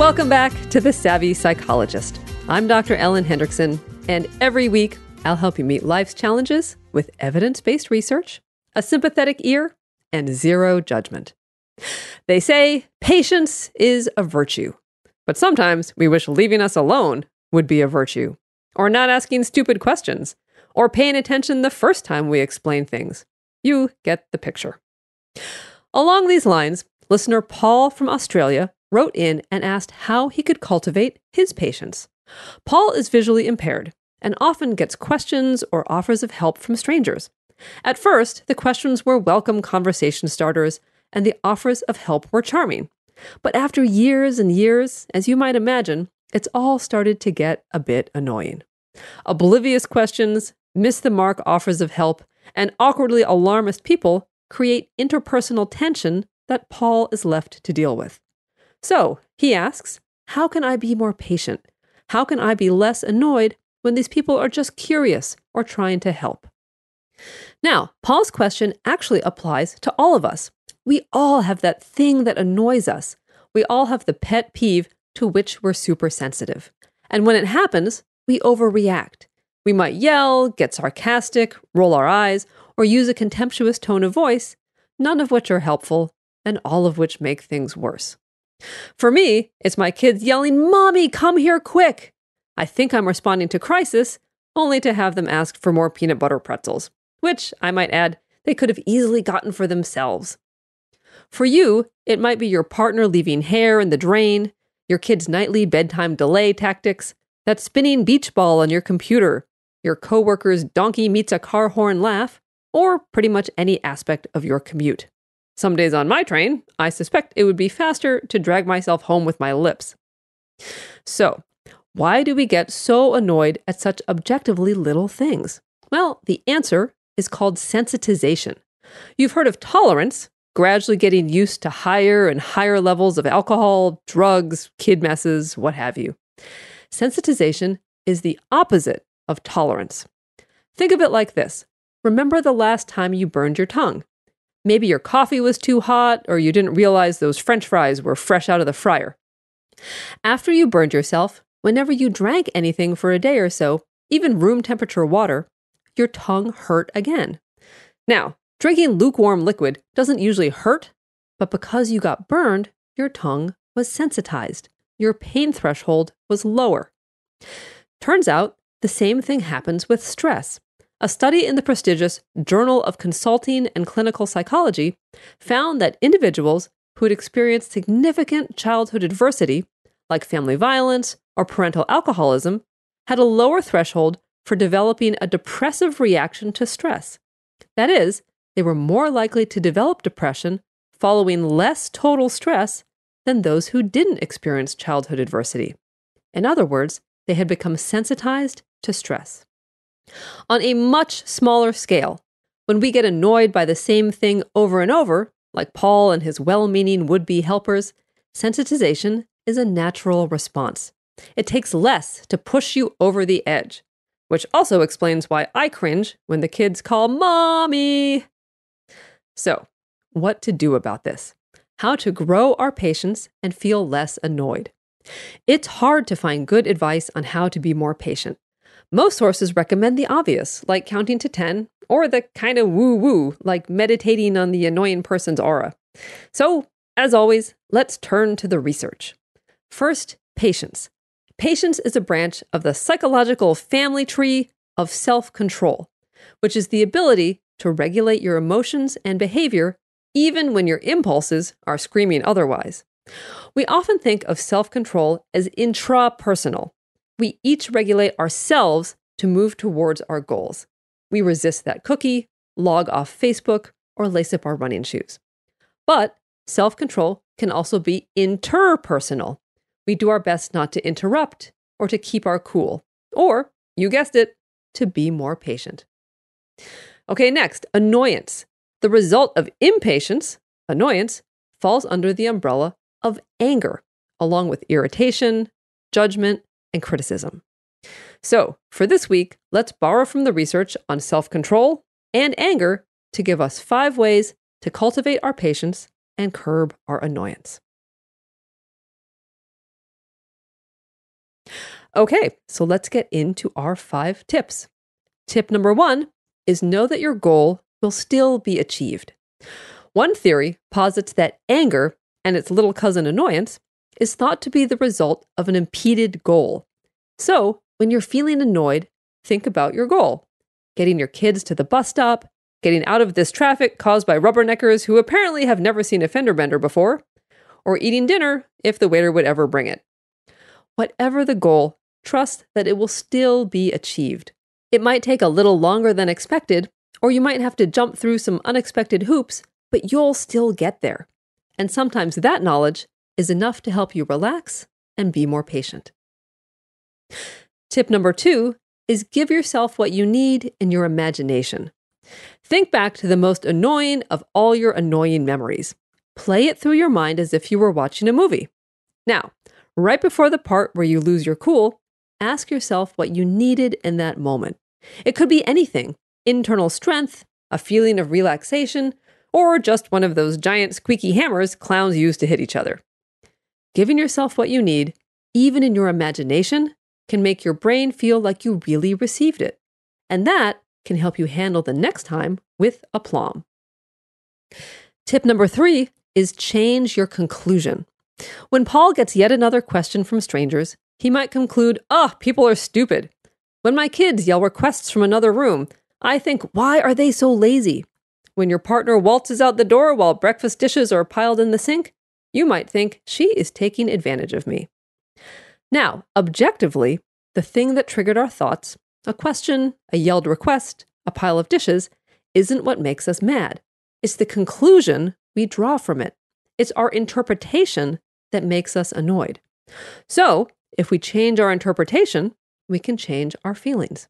Welcome back to The Savvy Psychologist. I'm Dr. Ellen Hendriksen, and every week I'll help you meet life's challenges with evidence based research, a sympathetic ear, and zero judgment. They say patience is a virtue, but sometimes we wish leaving us alone would be a virtue, or not asking stupid questions, or paying attention the first time we explain things. You get the picture. Along these lines, listener Paul from Australia wrote in and asked how he could cultivate his patience. Paul is visually impaired and often gets questions or offers of help from strangers. At first, the questions were welcome conversation starters, and the offers of help were charming. But after years and years, as you might imagine, it's all started to get a bit annoying. Oblivious questions, miss the mark offers of help, and awkwardly alarmist people create interpersonal tension that Paul is left to deal with. So he asks, How can I be more patient? How can I be less annoyed when these people are just curious or trying to help? Now, Paul's question actually applies to all of us. We all have that thing that annoys us. We all have the pet peeve to which we're super sensitive. And when it happens, we overreact. We might yell, get sarcastic, roll our eyes, or use a contemptuous tone of voice, none of which are helpful, and all of which make things worse. For me, it's my kids yelling, Mommy, come here quick! I think I'm responding to crisis, only to have them ask for more peanut butter pretzels, which, I might add, they could have easily gotten for themselves. For you, it might be your partner leaving hair in the drain, your kid's nightly bedtime delay tactics, that spinning beach ball on your computer, your coworker's donkey meets a car horn laugh, or pretty much any aspect of your commute. Some days on my train, I suspect it would be faster to drag myself home with my lips. So, why do we get so annoyed at such objectively little things? Well, the answer is called sensitization. You've heard of tolerance, gradually getting used to higher and higher levels of alcohol, drugs, kid messes, what have you. Sensitization is the opposite of tolerance. Think of it like this Remember the last time you burned your tongue? Maybe your coffee was too hot, or you didn't realize those french fries were fresh out of the fryer. After you burned yourself, whenever you drank anything for a day or so, even room temperature water, your tongue hurt again. Now, drinking lukewarm liquid doesn't usually hurt, but because you got burned, your tongue was sensitized. Your pain threshold was lower. Turns out the same thing happens with stress. A study in the prestigious Journal of Consulting and Clinical Psychology found that individuals who had experienced significant childhood adversity, like family violence or parental alcoholism, had a lower threshold for developing a depressive reaction to stress. That is, they were more likely to develop depression following less total stress than those who didn't experience childhood adversity. In other words, they had become sensitized to stress. On a much smaller scale, when we get annoyed by the same thing over and over, like Paul and his well meaning would be helpers, sensitization is a natural response. It takes less to push you over the edge, which also explains why I cringe when the kids call mommy. So, what to do about this? How to grow our patience and feel less annoyed. It's hard to find good advice on how to be more patient. Most sources recommend the obvious, like counting to 10, or the kind of woo woo, like meditating on the annoying person's aura. So, as always, let's turn to the research. First, patience. Patience is a branch of the psychological family tree of self control, which is the ability to regulate your emotions and behavior even when your impulses are screaming otherwise. We often think of self control as intrapersonal, we each regulate ourselves to move towards our goals. We resist that cookie, log off Facebook, or lace up our running shoes. But self control can also be interpersonal. We do our best not to interrupt or to keep our cool, or, you guessed it, to be more patient. Okay, next, annoyance. The result of impatience, annoyance, falls under the umbrella of anger, along with irritation, judgment, and criticism. So, for this week, let's borrow from the research on self control and anger to give us five ways to cultivate our patience and curb our annoyance. Okay, so let's get into our five tips. Tip number one is know that your goal will still be achieved. One theory posits that anger and its little cousin annoyance is thought to be the result of an impeded goal. So, when you're feeling annoyed, think about your goal getting your kids to the bus stop, getting out of this traffic caused by rubberneckers who apparently have never seen a fender bender before, or eating dinner if the waiter would ever bring it. Whatever the goal, trust that it will still be achieved. It might take a little longer than expected, or you might have to jump through some unexpected hoops, but you'll still get there. And sometimes that knowledge is enough to help you relax and be more patient. Tip number two is give yourself what you need in your imagination. Think back to the most annoying of all your annoying memories. Play it through your mind as if you were watching a movie. Now, right before the part where you lose your cool, ask yourself what you needed in that moment. It could be anything internal strength, a feeling of relaxation, or just one of those giant squeaky hammers clowns use to hit each other. Giving yourself what you need, even in your imagination, can make your brain feel like you really received it. And that can help you handle the next time with aplomb. Tip number three is change your conclusion. When Paul gets yet another question from strangers, he might conclude, Oh, people are stupid. When my kids yell requests from another room, I think, Why are they so lazy? When your partner waltzes out the door while breakfast dishes are piled in the sink, you might think she is taking advantage of me. Now, objectively, the thing that triggered our thoughts, a question, a yelled request, a pile of dishes, isn't what makes us mad. It's the conclusion we draw from it. It's our interpretation that makes us annoyed. So, if we change our interpretation, we can change our feelings.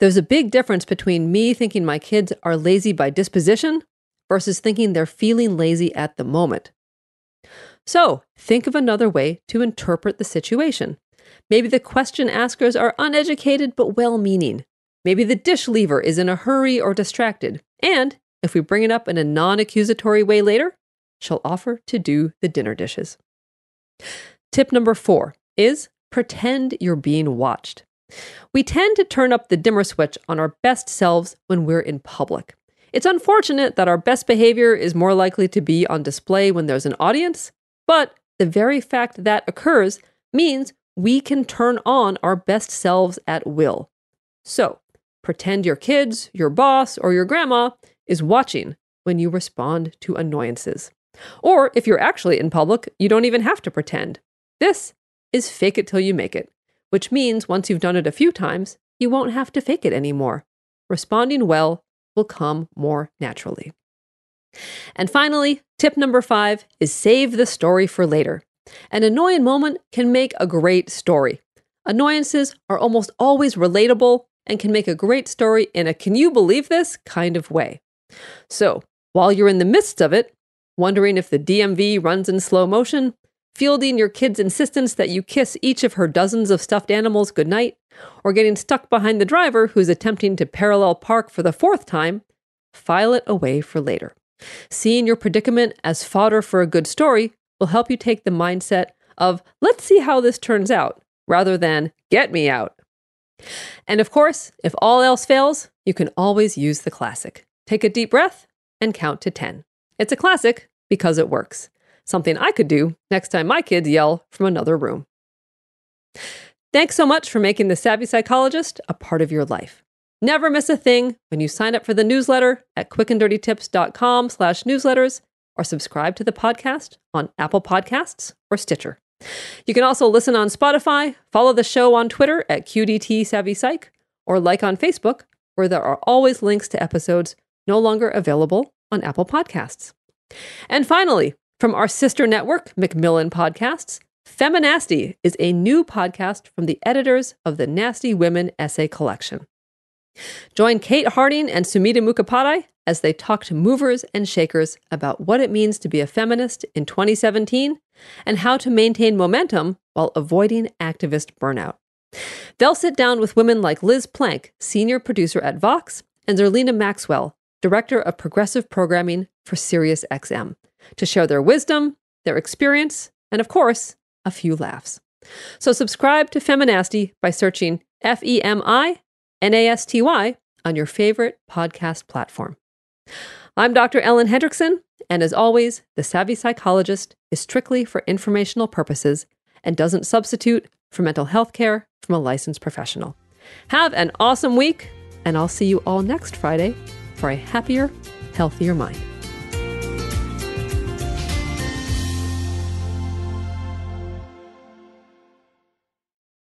There's a big difference between me thinking my kids are lazy by disposition versus thinking they're feeling lazy at the moment. So, think of another way to interpret the situation. Maybe the question askers are uneducated but well meaning. Maybe the dish leaver is in a hurry or distracted. And if we bring it up in a non accusatory way later, she'll offer to do the dinner dishes. Tip number four is pretend you're being watched. We tend to turn up the dimmer switch on our best selves when we're in public. It's unfortunate that our best behavior is more likely to be on display when there's an audience, but the very fact that occurs means we can turn on our best selves at will. So, pretend your kids, your boss, or your grandma is watching when you respond to annoyances. Or if you're actually in public, you don't even have to pretend. This is fake it till you make it which means once you've done it a few times, you won't have to fake it anymore. Responding well will come more naturally. And finally, tip number five is save the story for later. An annoying moment can make a great story. Annoyances are almost always relatable and can make a great story in a can you believe this kind of way. So, while you're in the midst of it, wondering if the DMV runs in slow motion, fielding your kid's insistence that you kiss each of her dozens of stuffed animals goodnight, or getting stuck behind the driver who's attempting to parallel park for the fourth time, file it away for later. Seeing your predicament as fodder for a good story will help you take the mindset of, let's see how this turns out, rather than, get me out. And of course, if all else fails, you can always use the classic. Take a deep breath and count to 10. It's a classic because it works something I could do next time my kids yell from another room. Thanks so much for making The Savvy Psychologist a part of your life. Never miss a thing when you sign up for the newsletter at quickanddirtytips.com slash newsletters or subscribe to the podcast on Apple Podcasts or Stitcher. You can also listen on Spotify, follow the show on Twitter at QDT Savvy Psych, or like on Facebook, where there are always links to episodes no longer available on Apple Podcasts. And finally, from our sister network, Macmillan Podcasts, Feminasty is a new podcast from the editors of the Nasty Women essay collection. Join Kate Harding and Samhita Mukhopadhyay as they talk to movers and shakers about what it means to be a feminist in 2017 and how to maintain momentum while avoiding activist burnout. They'll sit down with women like Liz Plank, senior producer at Vox, and Zerlina Maxwell, director of progressive programming for SiriusXM to share their wisdom, their experience, and of course, a few laughs. So subscribe to Feminasty by searching F E M I N A S T Y on your favorite podcast platform. I'm Dr. Ellen Hendriksen, and as always, The Savvy Psychologist is strictly for informational purposes and doesn't substitute for mental health care from a licensed professional. Have an awesome week, and I'll see you all next Friday for a happier, healthier mind.